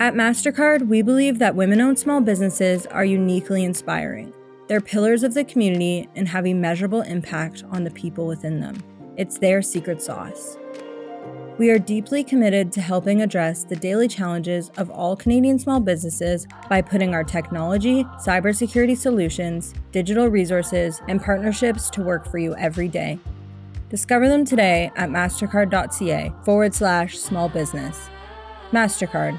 At MasterCard, we believe that women owned small businesses are uniquely inspiring. They're pillars of the community and have a measurable impact on the people within them. It's their secret sauce. We are deeply committed to helping address the daily challenges of all Canadian small businesses by putting our technology, cybersecurity solutions, digital resources, and partnerships to work for you every day. Discover them today at mastercard.ca forward slash small business. MasterCard,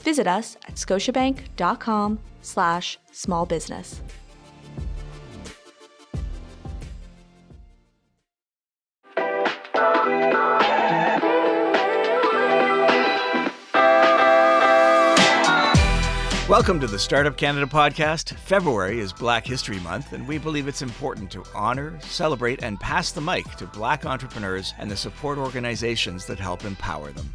Visit us at scotiabank.com slash small business. Welcome to the Startup Canada podcast. February is Black History Month, and we believe it's important to honor, celebrate, and pass the mic to Black entrepreneurs and the support organizations that help empower them.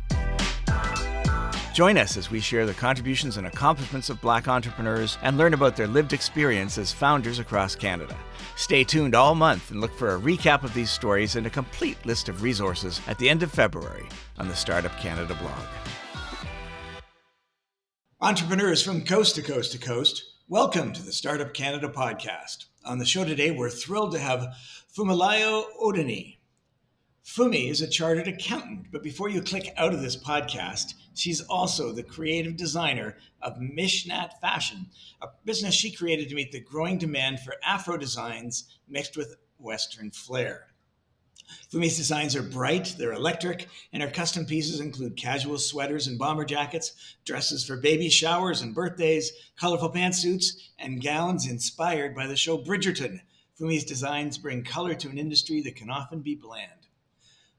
Join us as we share the contributions and accomplishments of Black entrepreneurs and learn about their lived experience as founders across Canada. Stay tuned all month and look for a recap of these stories and a complete list of resources at the end of February on the Startup Canada blog. Entrepreneurs from coast to coast to coast, welcome to the Startup Canada podcast. On the show today, we're thrilled to have Fumilayo Odeni. Fumi is a chartered accountant, but before you click out of this podcast, she's also the creative designer of Mishnat Fashion, a business she created to meet the growing demand for Afro designs mixed with Western flair. Fumi's designs are bright, they're electric, and her custom pieces include casual sweaters and bomber jackets, dresses for baby showers and birthdays, colorful pantsuits, and gowns inspired by the show Bridgerton. Fumi's designs bring color to an industry that can often be bland.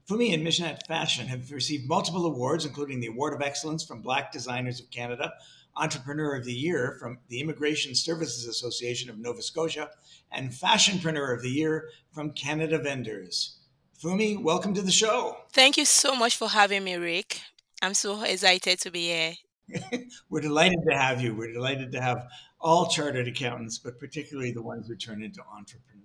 Fumi and Mishnat Fashion have received multiple awards, including the Award of Excellence from Black Designers of Canada, Entrepreneur of the Year from the Immigration Services Association of Nova Scotia, and Fashionpreneur of the Year from Canada Vendors. Fumi, welcome to the show. Thank you so much for having me, Rick. I'm so excited to be here. We're delighted to have you. We're delighted to have all chartered accountants, but particularly the ones who turn into entrepreneurs.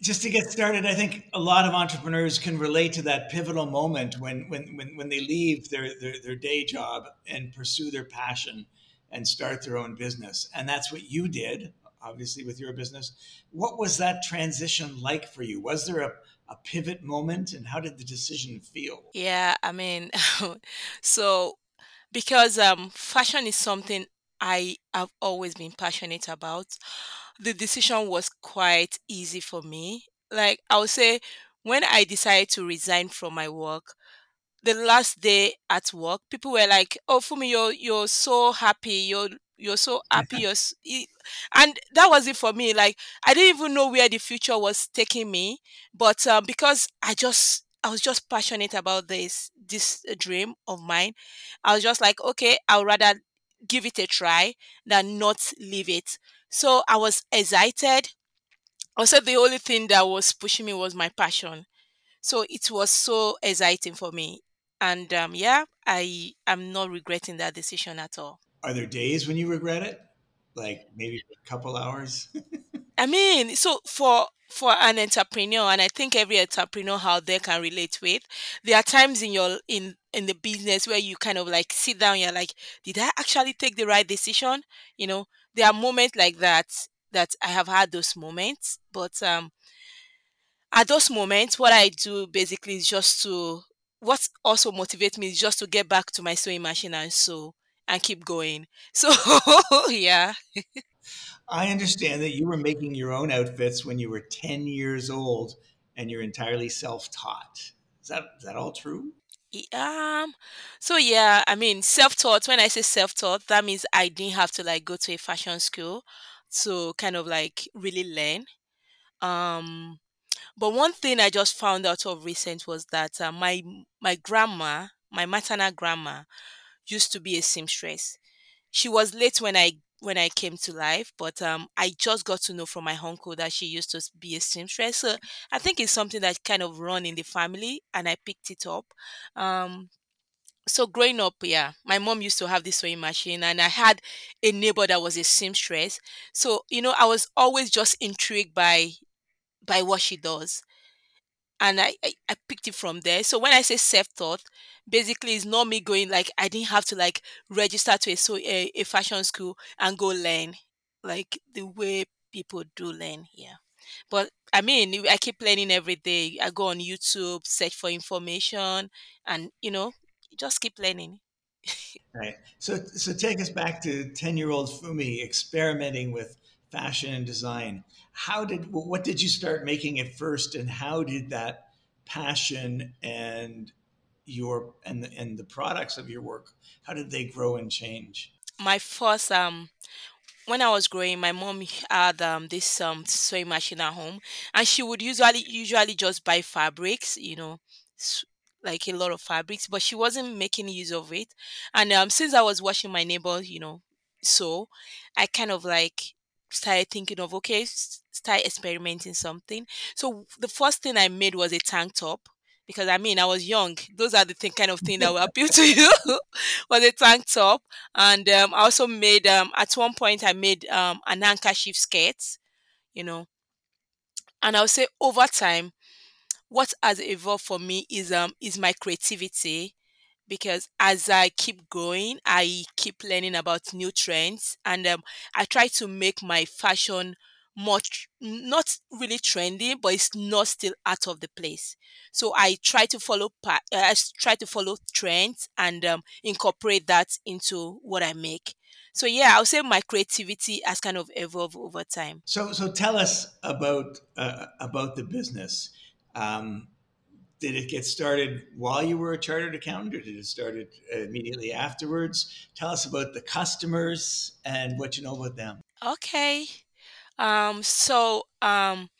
Just to get started, I think a lot of entrepreneurs can relate to that pivotal moment when when when, when they leave their, their, their day job and pursue their passion and start their own business. And that's what you did, obviously, with your business. What was that transition like for you? Was there a a pivot moment and how did the decision feel? Yeah, I mean, so because um, fashion is something I have always been passionate about, the decision was quite easy for me. Like I would say, when I decided to resign from my work, the last day at work, people were like, "Oh, Fumi, you're you're so happy. You're you're so happy you're and that was it for me like i didn't even know where the future was taking me but um, because i just i was just passionate about this this dream of mine i was just like okay i'll rather give it a try than not leave it so i was excited also the only thing that was pushing me was my passion so it was so exciting for me and um, yeah i am not regretting that decision at all are there days when you regret it? Like maybe a couple hours? I mean, so for for an entrepreneur, and I think every entrepreneur out there can relate with, there are times in your in in the business where you kind of like sit down, you're like, did I actually take the right decision? You know, there are moments like that that I have had those moments, but um at those moments, what I do basically is just to what also motivates me is just to get back to my sewing machine and sew and keep going. So yeah. I understand that you were making your own outfits when you were 10 years old and you're entirely self-taught. Is that is that all true? Um so yeah, I mean self-taught, when I say self-taught, that means I didn't have to like go to a fashion school to kind of like really learn. Um but one thing I just found out of recent was that uh, my my grandma, my maternal grandma, used to be a seamstress. she was late when I when I came to life, but um, I just got to know from my uncle that she used to be a seamstress. So I think it's something that kind of run in the family, and I picked it up. Um, so growing up, yeah, my mom used to have this sewing machine, and I had a neighbor that was a seamstress. So you know, I was always just intrigued by by what she does and I, I I picked it from there. So when I say self-taught, basically it's not me going like I didn't have to like register to a so a, a fashion school and go learn like the way people do learn here. But I mean, I keep learning every day. I go on YouTube, search for information, and you know, just keep learning. Right. So, so take us back to 10-year-old Fumi experimenting with fashion and design. How did, what did you start making at first, and how did that passion and your and the, and the products of your work, how did they grow and change? My first um when I was growing, my mom had um, this um, sewing machine at home, and she would usually usually just buy fabrics, you know, like a lot of fabrics, but she wasn't making use of it. And um, since I was watching my neighbor, you know, sew, I kind of like started thinking of okay, start experimenting something. So the first thing I made was a tank top. Because I mean, I was young. Those are the thing, kind of thing that will appeal to you. was a tank top, and um, I also made um, at one point I made um, an handkerchief skirt, you know. And I'll say over time, what has evolved for me is um is my creativity because as I keep growing, I keep learning about new trends and um, I try to make my fashion more—not really trendy, but it's not still out of the place. So I try to follow I try to follow trends and um, incorporate that into what I make. So yeah, I'll say my creativity has kind of evolved over time. So, so tell us about uh, about the business. Um, did it get started while you were a chartered accountant, or did it started immediately afterwards? Tell us about the customers and what you know about them. Okay. Um. So um.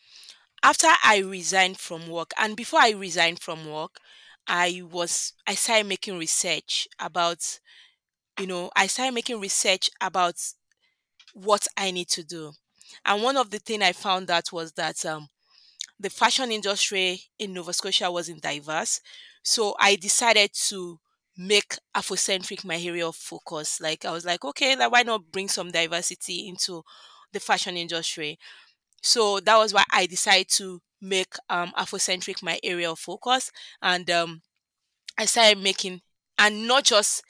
after I resigned from work, and before I resigned from work, I was I started making research about you know I started making research about what I need to do, and one of the thing I found out was that um, the fashion industry in Nova Scotia wasn't diverse, so I decided to make Afrocentric my area of focus. Like I was like, okay, like why not bring some diversity into the fashion industry? So that was why I decided to make um Afrocentric my area of focus and um I started making and not just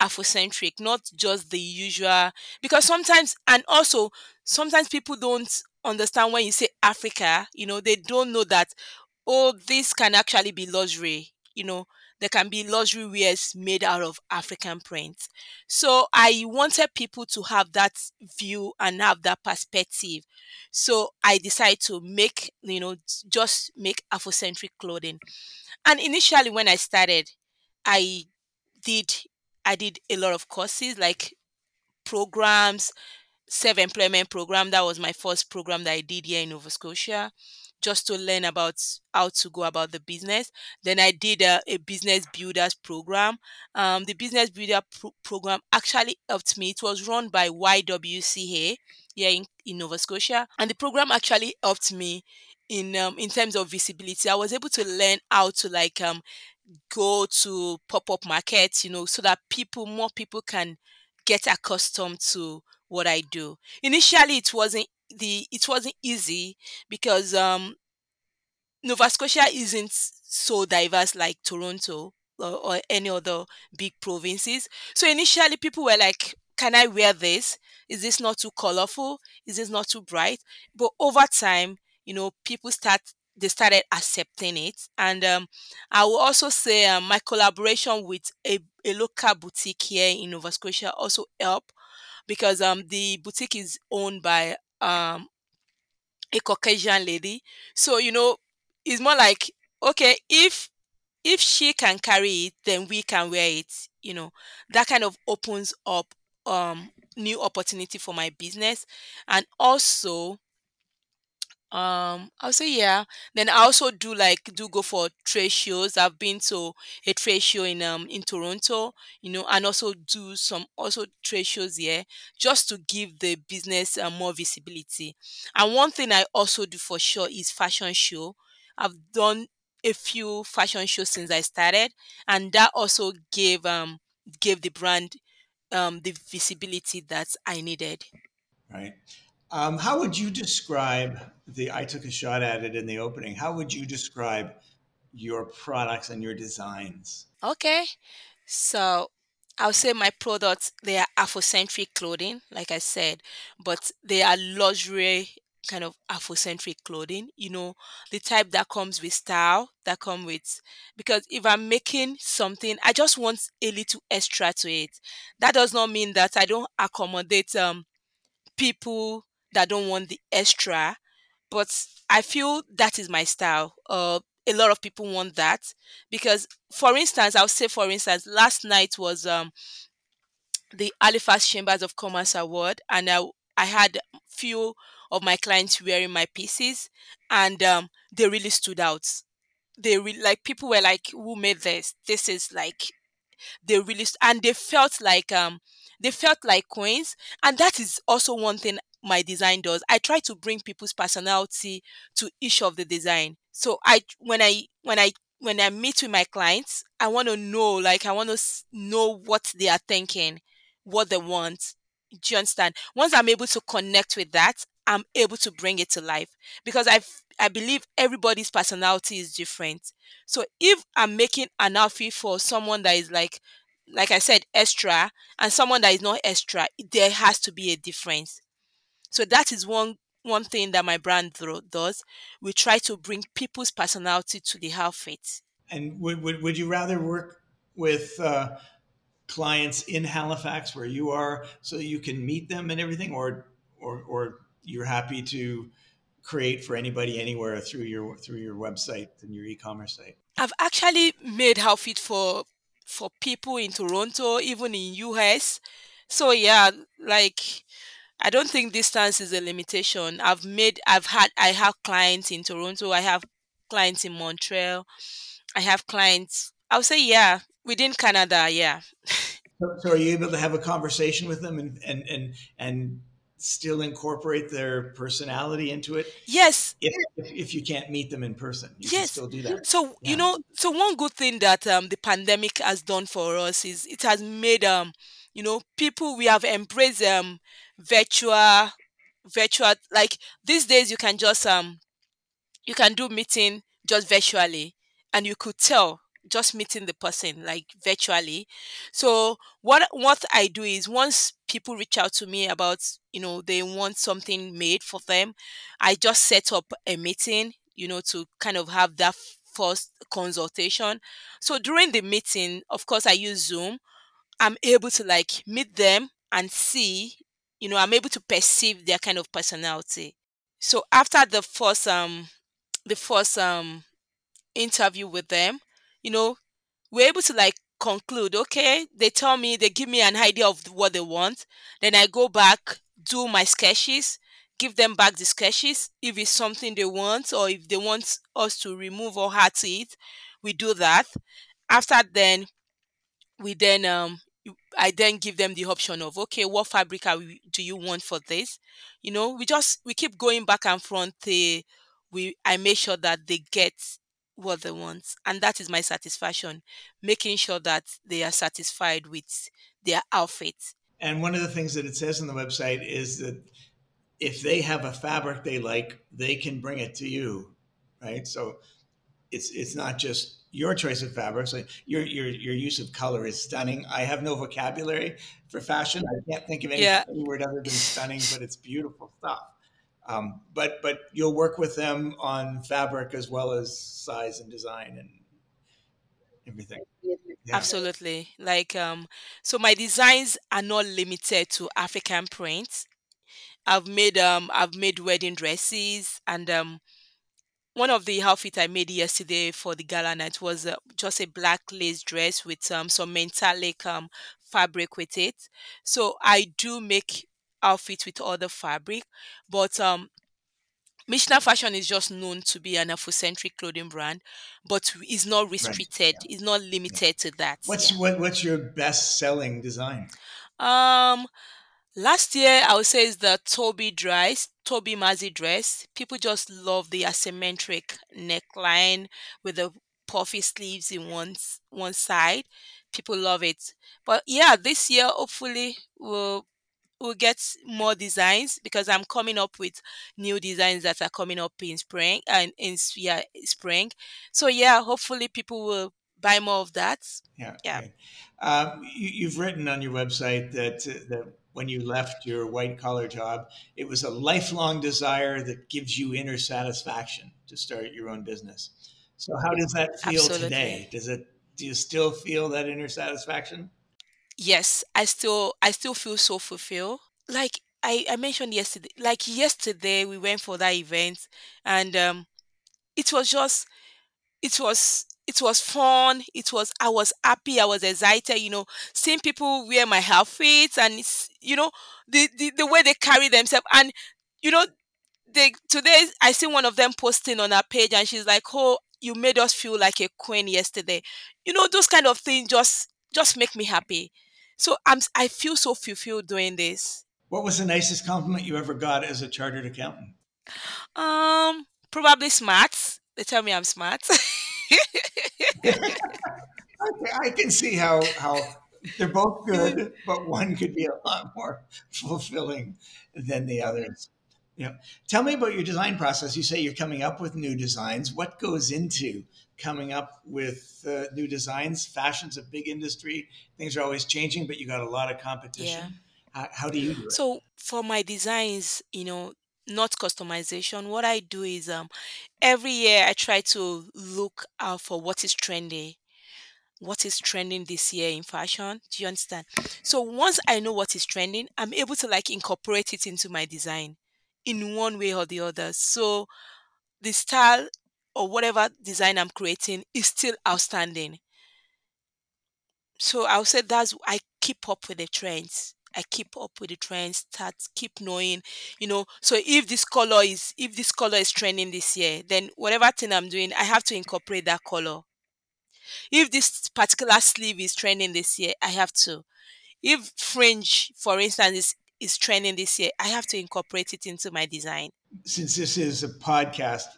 Afrocentric, not just the usual because sometimes and also sometimes people don't understand when you say Africa, you know, they don't know that oh this can actually be luxury, you know. There can be luxury wears made out of African prints. So I wanted people to have that view and have that perspective. So I decided to make, you know, just make Afrocentric clothing. And initially when I started, I did I did a lot of courses like programs, self-employment program. That was my first program that I did here in Nova Scotia, just to learn about how to go about the business. Then I did a, a business builders program. Um, the business builder pro- program actually helped me. It was run by YWCA here in, in Nova Scotia, and the program actually helped me in um, in terms of visibility. I was able to learn how to like um go to pop-up markets, you know, so that people, more people can get accustomed to what I do. Initially, it wasn't the it wasn't easy because um Nova Scotia isn't so diverse like Toronto or, or any other big provinces. So initially, people were like, "Can I wear this? Is this not too colorful? Is this not too bright?" But over time, you know, people start they started accepting it, and um, I will also say um, my collaboration with a, a local boutique here in Nova Scotia also helped because um the boutique is owned by um a Caucasian lady. So, you know, it's more like, okay, if if she can carry it, then we can wear it. You know, that kind of opens up um new opportunity for my business. And also, Um, I'll say yeah. Then I also do like do go for trade shows. I've been to a trade show in um in Toronto, you know, and also do some also trade shows here just to give the business uh, more visibility. And one thing I also do for sure is fashion show. I've done a few fashion shows since I started, and that also gave um gave the brand um the visibility that I needed. right? Um, how would you describe the? I took a shot at it in the opening. How would you describe your products and your designs? Okay. So I'll say my products, they are Afrocentric clothing, like I said, but they are luxury kind of Afrocentric clothing, you know, the type that comes with style, that come with because if I'm making something, I just want a little extra to it. That does not mean that I don't accommodate um people that don't want the extra, but I feel that is my style. Uh, a lot of people want that because, for instance, I'll say, for instance, last night was um the Halifax Chambers of Commerce Award, and I I had few of my clients wearing my pieces, and um, they really stood out. They really like people were like, "Who made this? This is like they released and they felt like um they felt like queens and that is also one thing my design does i try to bring people's personality to each of the design. So i when i when i when i meet with my clients i want to know like i want to know what they are thinking what they want. Do you understand? Once i'm able to connect with that i'm able to bring it to life. Because i i believe everybody's personality is different. So if I'm making an outfit for someone that is like like I said, extra and someone that is not extra, there has to be a difference. So that is one one thing that my brand thro- does. We try to bring people's personality to the outfit. And would, would, would you rather work with uh, clients in Halifax where you are so you can meet them and everything, or or or you're happy to create for anybody anywhere through your through your website and your e-commerce site? I've actually made outfit for for people in Toronto, even in US. So yeah, like I don't think distance is a limitation. I've made I've had I have clients in Toronto, I have clients in Montreal, I have clients I'll say yeah, within Canada, yeah. So, so are you able to have a conversation with them and and and and still incorporate their personality into it? Yes, If if, if you can't meet them in person, you can yes. still do that. So, you know, so one good thing that um the pandemic has done for us is it has made um you know, people we have embraced um virtual virtual like these days you can just um you can do meeting just virtually and you could tell just meeting the person like virtually. So what what i do is once people reach out to me about you know they want something made for them i just set up a meeting you know to kind of have that first consultation. So during the meeting of course i use zoom. I'm able to like meet them and see you know i'm able to perceive their kind of personality so after the first um the first um interview with them, you know, we're able to like conclude, okay, they tell me, they give me an idea of what they want. Then I go back, do my sketches, give them back the sketches. If it's something they want or if they want us to remove or add to it, we do that. After then, we then um I then give them the option of okay, what fabric are we, do you want for this? You know, we just we keep going back and front. We I make sure that they get what they want, and that is my satisfaction, making sure that they are satisfied with their outfit. And one of the things that it says on the website is that if they have a fabric they like, they can bring it to you, right? So it's it's not just your choice of fabrics. Like your your your use of color is stunning. I have no vocabulary for fashion. I can't think of any, Yeah, any word other than stunning, but it's beautiful stuff. Um, but but you'll work with them on fabric as well as size and design and everything. Yeah. absolutely. Like um, so my designs are not limited to African prints. I've made um I've made wedding dresses and um One of the outfit I made yesterday for the gala night was uh, just a black lace dress with um, some metallic um, fabric with it. So I do make outfits with other fabric, but um, Mishnat Fashion is just known to be an Afrocentric clothing brand, but is not Right. restricted, Yeah. is not Yeah. limited to that. What's Yeah. what, what's your best selling design? Um, last year I would say is the Toby dress, Toby Mazzy dress. People just love the asymmetric neckline with the puffy sleeves in one s- one side. People love it. But yeah, this year hopefully we'll we'll get more designs because I'm coming up with new designs that are coming up in spring and in s- yeah spring. So yeah, hopefully people will buy more of that. Yeah, Yeah. Um, you, you've written on your website that uh, that when you left your white collar job, it was a lifelong desire that gives you inner satisfaction to start your own business. So, how does that feel absolutely. today? Does it? Do you still feel that inner satisfaction? Yes, I still I still feel so fulfilled. Like I I mentioned yesterday, like yesterday we went for that event and um it was just it was it was fun. It was I was happy, I was excited, you know, seeing people wear my outfits and it's you know the the, the way they carry themselves and you know they today I see one of them posting on her page and she's like, "Oh, you made us feel like a queen yesterday." You know, those kind of things just just make me happy. So I'm I feel so fulfilled doing this. What was the nicest compliment you ever got as a chartered accountant? Um, probably smart. They tell me I'm smart. Okay, I can see how how they're both good, but one could be a lot more fulfilling than the others. Yeah. Tell me about your design process. You say you're coming up with new designs. What goes into coming up with uh, new designs? Fashion's a big industry. Things are always changing, but you got a lot of yeah. competition. How, how do you do it? So for my designs, you know, not customization, what I do is um every year I try to look out for what is trendy what is trending this year in fashion. Do you understand? So once I know what is trending, I'm able to like incorporate it into my design in one way or the other. So the style or whatever design I'm creating is still outstanding. So I'll say that's I keep up with the trends. I keep up with the trends, start keep knowing, you know. So if this color is if this color is trending this year, then whatever thing I'm doing, I have to incorporate that color. If this particular sleeve is trending this year, I have to. If fringe, for instance, is, is trending this year, I have to incorporate it into my design. Since this is a podcast,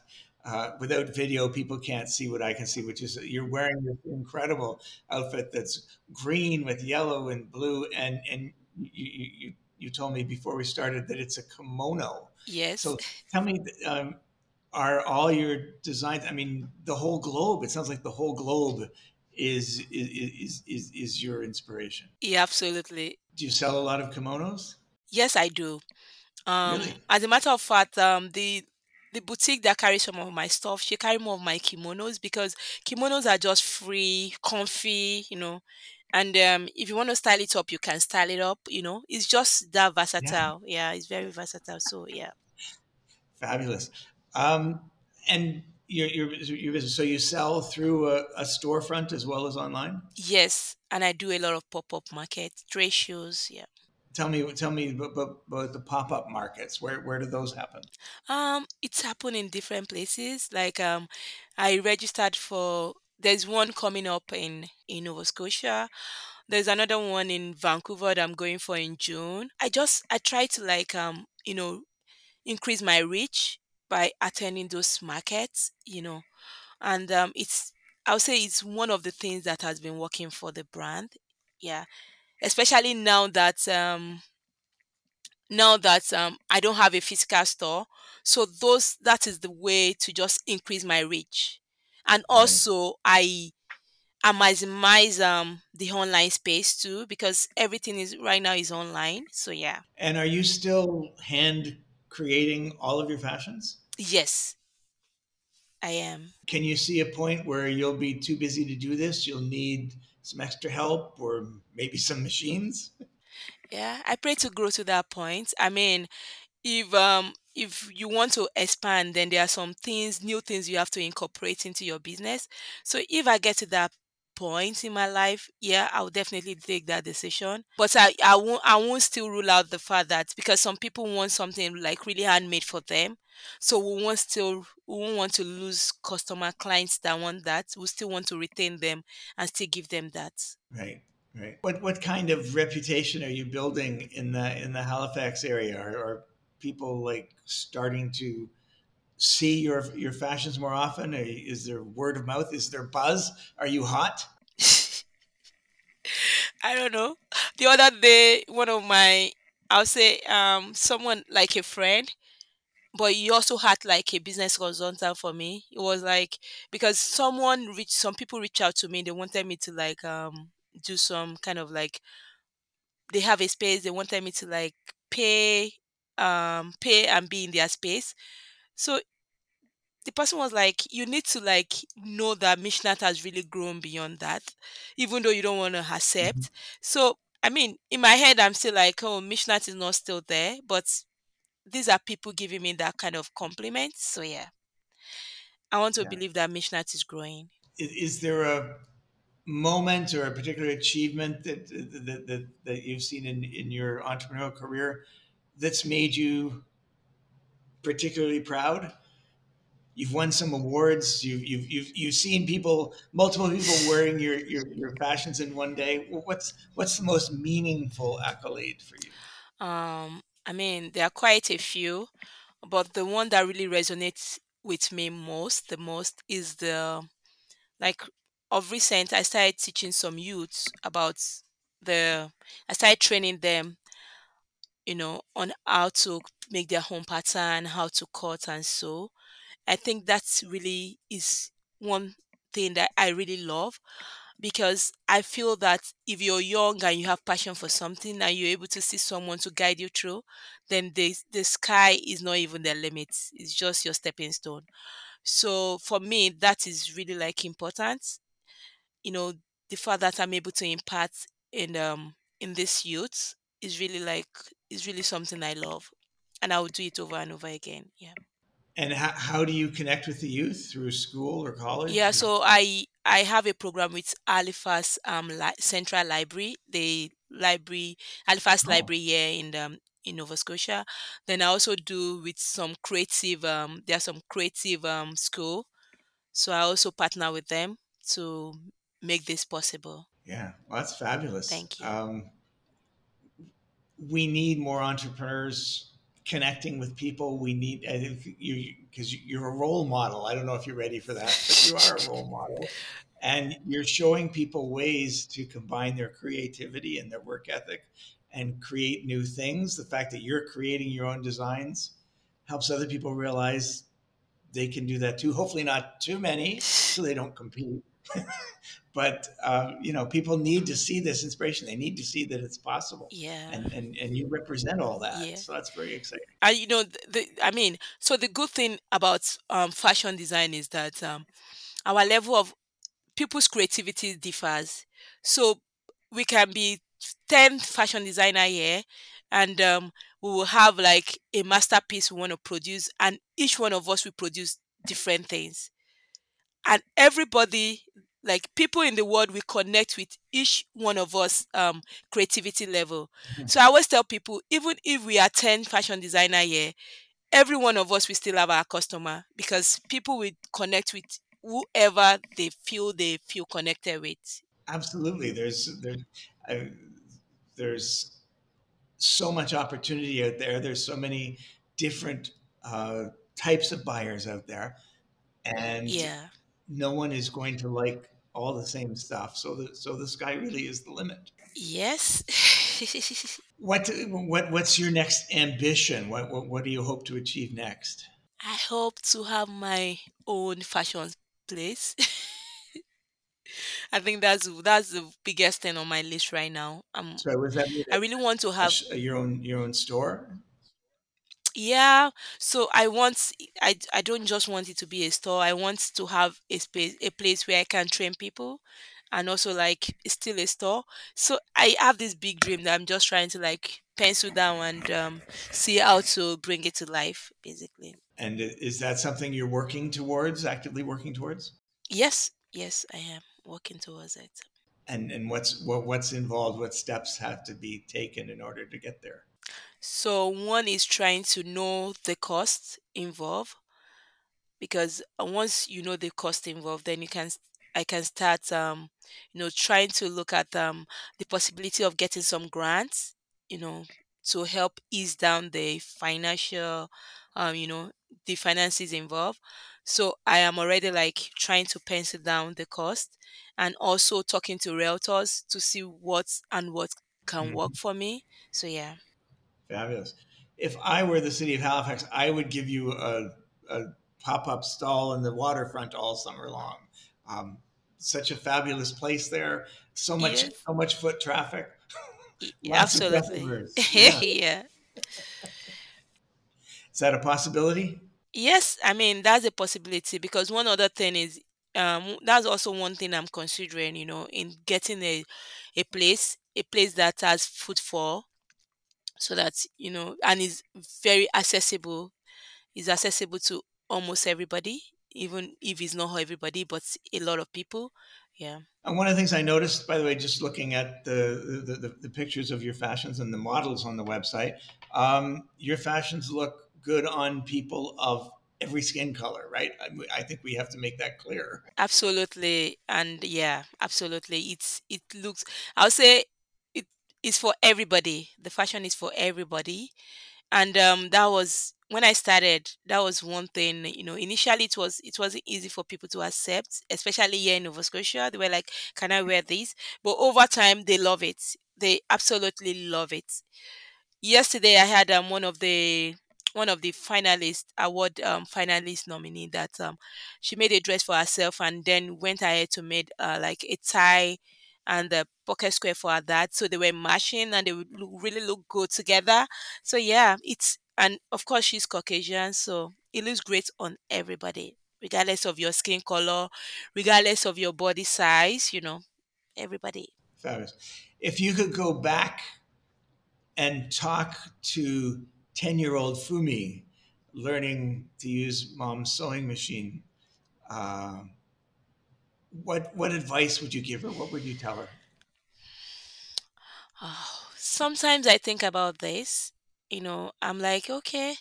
uh, without video, people can't see what I can see, which is you're wearing this incredible outfit that's green with yellow and blue, and and you you, told me before we started that it's a kimono. Yes. So tell me, um, are all your designs? I mean, the whole globe. It sounds like the whole globe is is is is, is your inspiration. Yeah, absolutely. Do you sell a lot of kimonos? Yes, I do. Um, Really? as a matter of fact, um, the the boutique that carries some of my stuff, she carry more of my kimonos because kimonos are just free, comfy, you know. And um, if you want to style it up, you can style it up. You know, it's just that versatile. Yeah, it's very versatile. So yeah. fabulous. Um, and you're, you're, you're so you sell through a, a storefront as well as online. Yes, and I do a lot of pop up markets, trade shows. Yeah. Tell me, tell me about, about, about the pop up markets. Where where do those happen? Um, it's happened in different places. Like um, I registered for. There's one coming up in in Nova Scotia. There's another one in Vancouver that I'm going for in June. I just I try to like um you know increase my reach by attending those markets. You know, and um it's I would say it's one of the things that has been working for the brand. Yeah, especially now that um now that um, I don't have a physical store. So those that is the way to just increase my reach. And Right. also I I maximize um the online space too because everything is right now is online. So yeah. And are you still hand creating all of your fashions? Yes, I am. Can you see a point where you'll be too busy to do this? You'll need some extra help or maybe some machines? Yeah, I pray to grow to that point. I mean, if um if you want to expand then there are some things new things you have to incorporate into your business so if i get to that point in my life yeah i'll definitely take that decision but i i won't i won't still rule out the fact that because some people want something like really handmade for them So we won't still we won't want to lose customer clients that want that. We still want to retain them and still give them that. Right. Right. What what kind of reputation are you building in the in the Halifax area? or, are people like starting to see your your fashions more often? Is there word of mouth? Is there buzz? Are you hot? I don't know. The other day, one of my I'll say um someone like a friend, but he also had like a business consultant for me. It was like because someone reached some people reached out to me. They wanted me to like um do some kind of like they have a space. They wanted me to like pay um pay and be in their space. So the person was like, you need to like know that Mishnat has really grown beyond that, even though you don't want to accept. So I mean, in my head, I'm still like, oh, Mishnat is not still there, but these are people giving me that kind of compliment. So yeah, I want to Yeah. believe that Mishnat is growing. Is, is there a moment or a particular achievement that that, that, that you've seen in, in your entrepreneurial career that's made you particularly proud? You've won some awards. You've you've you've, you've seen people, multiple people wearing your, your your fashions in one day. What's what's the most meaningful accolade for you? Um, I mean, there are quite a few, but the one that really resonates with me most, the most, is the like of recent. I started teaching some youths about the. I started training them you know, on how to make their home pattern, how to cut and sew. I think that's really is one thing that I really love because I feel that if you're young and you have passion for something and you're able to see someone to guide you through, then the the sky is not even the limit. It's just your stepping stone. So for me, that is really like important. You know, the fact that I'm able to impart in um in this youth is really like is really something I love, and I will do it over and over again. Yeah. And how, how do you connect with the youth through school or college? Yeah, so I I have a program with Halifax um li- Central Library, the library Halifax Oh, Library here in the um, in Nova Scotia. Then I also do with some creative um there are some creative um school, so I also partner with them to make this possible. yeah, well, that's fabulous. Thank you. Um, we need more entrepreneurs connecting with people. We need, I think you, because you're a role model. I don't know if you're ready for that, but you are a role model. And you're showing people ways to combine their creativity and their work ethic and create new things. The fact that you're creating your own designs helps other people realize they can do that too. Hopefully, not too many, so they don't compete. but uh, you know, people need to see this inspiration. They need to see that it's possible, Yeah. and and and you represent all that. Yeah. So that's very exciting. And you know, the, the I mean, so the good thing about um fashion design is that um our level of people's creativity differs. So we can be 10 fashion designer here and um, we will have like a masterpiece we want to produce and each one of us will produce different things and everybody like people in the world will connect with each one of us um creativity level so i always tell people even if we are 10 fashion designer here every one of us will still have our customer because people will connect with whoever they feel they feel connected with. Absolutely, there's there's uh, there's so much opportunity out there. There's so many different uh, types of buyers out there, and Yeah. no one is going to like all the same stuff. So the so the sky really is the limit. Yes. What what what's your next ambition? What what, what do you hope to achieve next? I hope to have my own fashion place. I think that's that's the biggest thing on my list right now. Um, So was that I really want to have your own your own store? Yeah, so I want I I don't just want it to be a store. I want to have a space a place where I can train people and also like still a store. So I have this big dream that I'm just trying to like pencil down and um see how to bring it to life basically. And i- is that something you're working towards, actively working towards? Yes, yes, I am working towards it. And and what's what, what's involved? What steps have to be taken in order to get there? So one is trying to know the cost involved because uh, once you know the cost involved, then you can s- I can start um you know trying to look at um the possibility of getting some grants, you know, to help ease down the financial um you know the finances involved. So I am already like trying to pencil down the cost and also talking to realtors to see what and what can work Mhm. for me. So yeah. Fabulous. If I were the city of Halifax, I would give you a, a pop up stall in the waterfront all summer long. Um, such a fabulous place there. So much, Yes. so much foot traffic. y- Lots of Absolutely. Yeah. yeah. Is that a possibility? Yes, I mean that's a possibility because one other thing is um that's also one thing I'm considering, you know, in getting a a place, a place that has footfall so that, you know, and is very accessible, is accessible to almost everybody, even if it's not everybody, but a lot of people. Yeah. And one of the things I noticed, by the way, just looking at the the, the, the pictures of your fashions and the models on the website, um, your fashions look good on people of every skin color, right? I, I think we have to make that clear. Absolutely. And yeah, absolutely. It's it looks I'll say is for everybody. The fashion is for everybody. And um that was when I started, that was one thing, you know, initially it was it wasn't easy for people to accept, especially here in Nova Scotia. They were like, Can I wear this? But over time they love it. They absolutely love it yesterday I had um one of the one of the finalist award um finalist nominee that um she made a dress for herself and then went ahead to make uh, like a tie and the pocket square for that so they were matching and they would look, really look good together so yeah it's and of course she's caucasian so it looks great on everybody regardless of your skin color regardless of your body size you know everybody Fabulous. If you could go back and talk to 10 year old Fumi learning to use mom's sewing machine, uh, what, what advice would you give her? What would you tell her? Oh, sometimes I think about this. You know, I'm like, okay,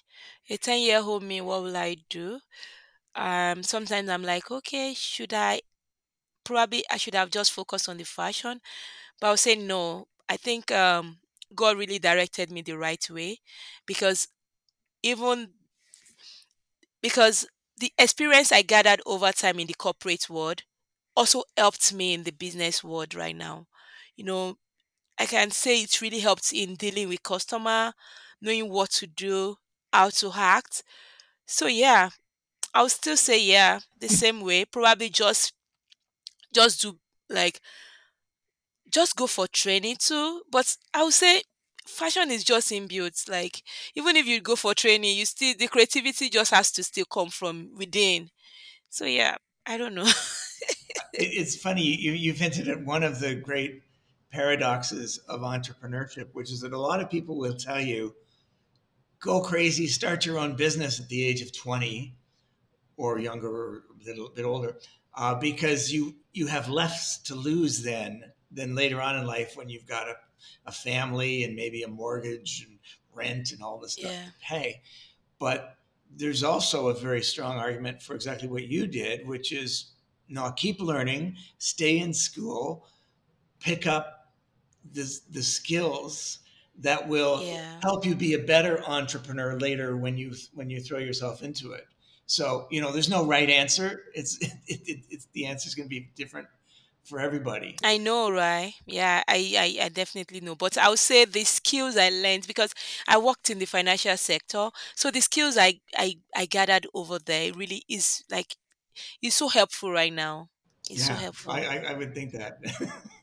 a 10 year old me, what will I do? Um, sometimes I'm like, okay, should I probably I should have just focused on the fashion, but I'll say no. I think um God really directed me the right way because even because the experience I gathered over time in the corporate world also helped me in the business world right now. You know, I can say it really helped in dealing with customer, knowing what to do, how to act. So yeah, I'll still say yeah, the same way. Probably just just do like just go for training too. But I would say fashion is just inbuilt. Like even if you go for training, you still the creativity just has to still come from within. So yeah, I don't know. It, it's funny, you, you've hinted at one of the great paradoxes of entrepreneurship, which is that a lot of people will tell you, go crazy, start your own business at the age of 20 or younger or a little bit older, uh, because you you have less to lose then than later on in life when you've got a, a family and maybe a mortgage and rent and all this stuff yeah. to pay. But there's also a very strong argument for exactly what you did, which is no, keep learning, stay in school, pick up the, the skills that will Yeah. help you be a better entrepreneur later when you when you throw yourself into it. So you know, there's no right answer. It's it, it, it's the answer is going to be different for everybody. I know, right? Yeah, I, I, I definitely know. But I'll say the skills I learned because I worked in the financial sector. So the skills I, I, I gathered over there really is like is so helpful right now. It's so Yeah, I, helpful. I, I would think that.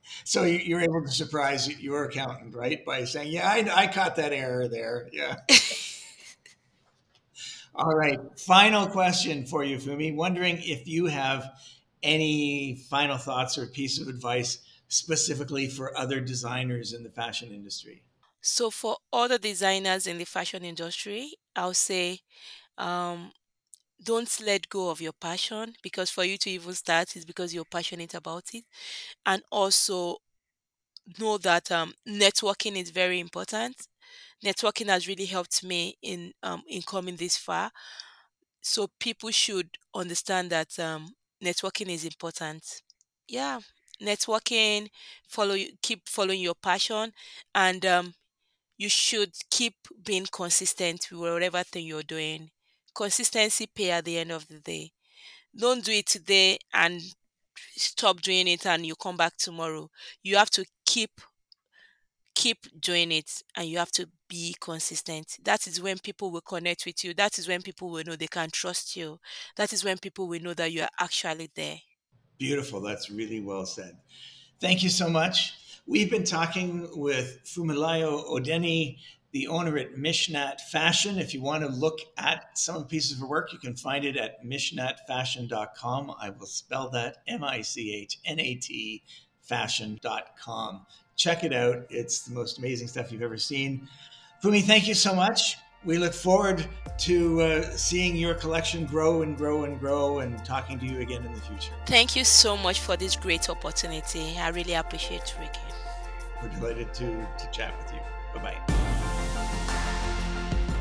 so you- you're able to surprise your accountant, right, by saying, "Yeah, I, I caught that error there." Yeah. All right. Final question for you, Fumi. Wondering if you have any final thoughts or piece of advice specifically for other designers in the fashion industry. So for all the designers in the fashion industry, I'll say um don't let go of your passion because for you to even start is because you're passionate about it. And also know that um networking is very important networking has really helped me in um, in coming this far. So people should understand that um, networking is important. Yeah, networking, follow keep following your passion, and um, you should keep being consistent with whatever thing you're doing. Consistency pay at the end of the day. Don't do it today and stop doing it and you come back tomorrow. You have to keep keep doing it and you have to be consistent. That is when people will connect with you. That is when people will know they can trust you. That is when people will know that you are actually there. Beautiful. That's really well said. Thank you so much. We've been talking with Fumilayo Odeni, the owner at Mishnat Fashion. If you want to look at some of the pieces of her work, you can find it at mishnatfashion.com. I will spell that M I C H N A T fashion.com. Check it out. It's the most amazing stuff you've ever seen. Fumi, thank you so much. We look forward to uh, seeing your collection grow and grow and grow and talking to you again in the future. Thank you so much for this great opportunity. I really appreciate it, Ricky. We're delighted to, to chat with you. Bye bye.